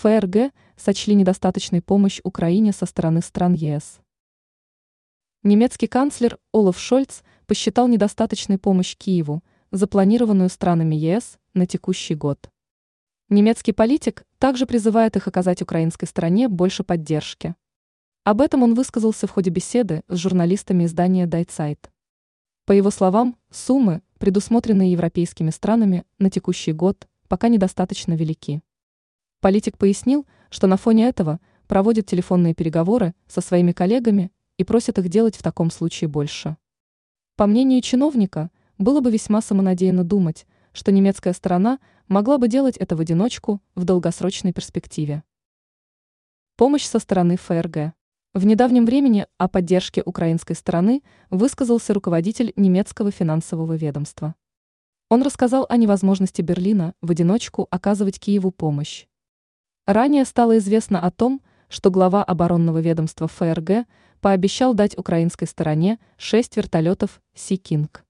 ФРГ сочли недостаточной помощь Украине со стороны стран ЕС. Немецкий канцлер Олаф Шольц посчитал недостаточной помощь Киеву, запланированную странами ЕС на текущий год. Немецкий политик также призывает их оказать украинской стороне больше поддержки. Об этом он высказался в ходе беседы с журналистами издания Дайцайт. По его словам, суммы, предусмотренные европейскими странами на текущий год, пока недостаточно велики. Политик пояснил, что на фоне этого проводит телефонные переговоры со своими коллегами и просит их делать в таком случае больше. По мнению чиновника, было бы весьма самонадеянно думать, что немецкая сторона могла бы делать это в одиночку в долгосрочной перспективе. Помощь со стороны ФРГ. В недавнем времени о поддержке украинской стороны высказался руководитель немецкого финансового ведомства. Он рассказал о невозможности Берлина в одиночку оказывать Киеву помощь. Ранее стало известно о том, что глава оборонного ведомства ФРГ пообещал дать украинской стороне шесть вертолетов «Си Кинг».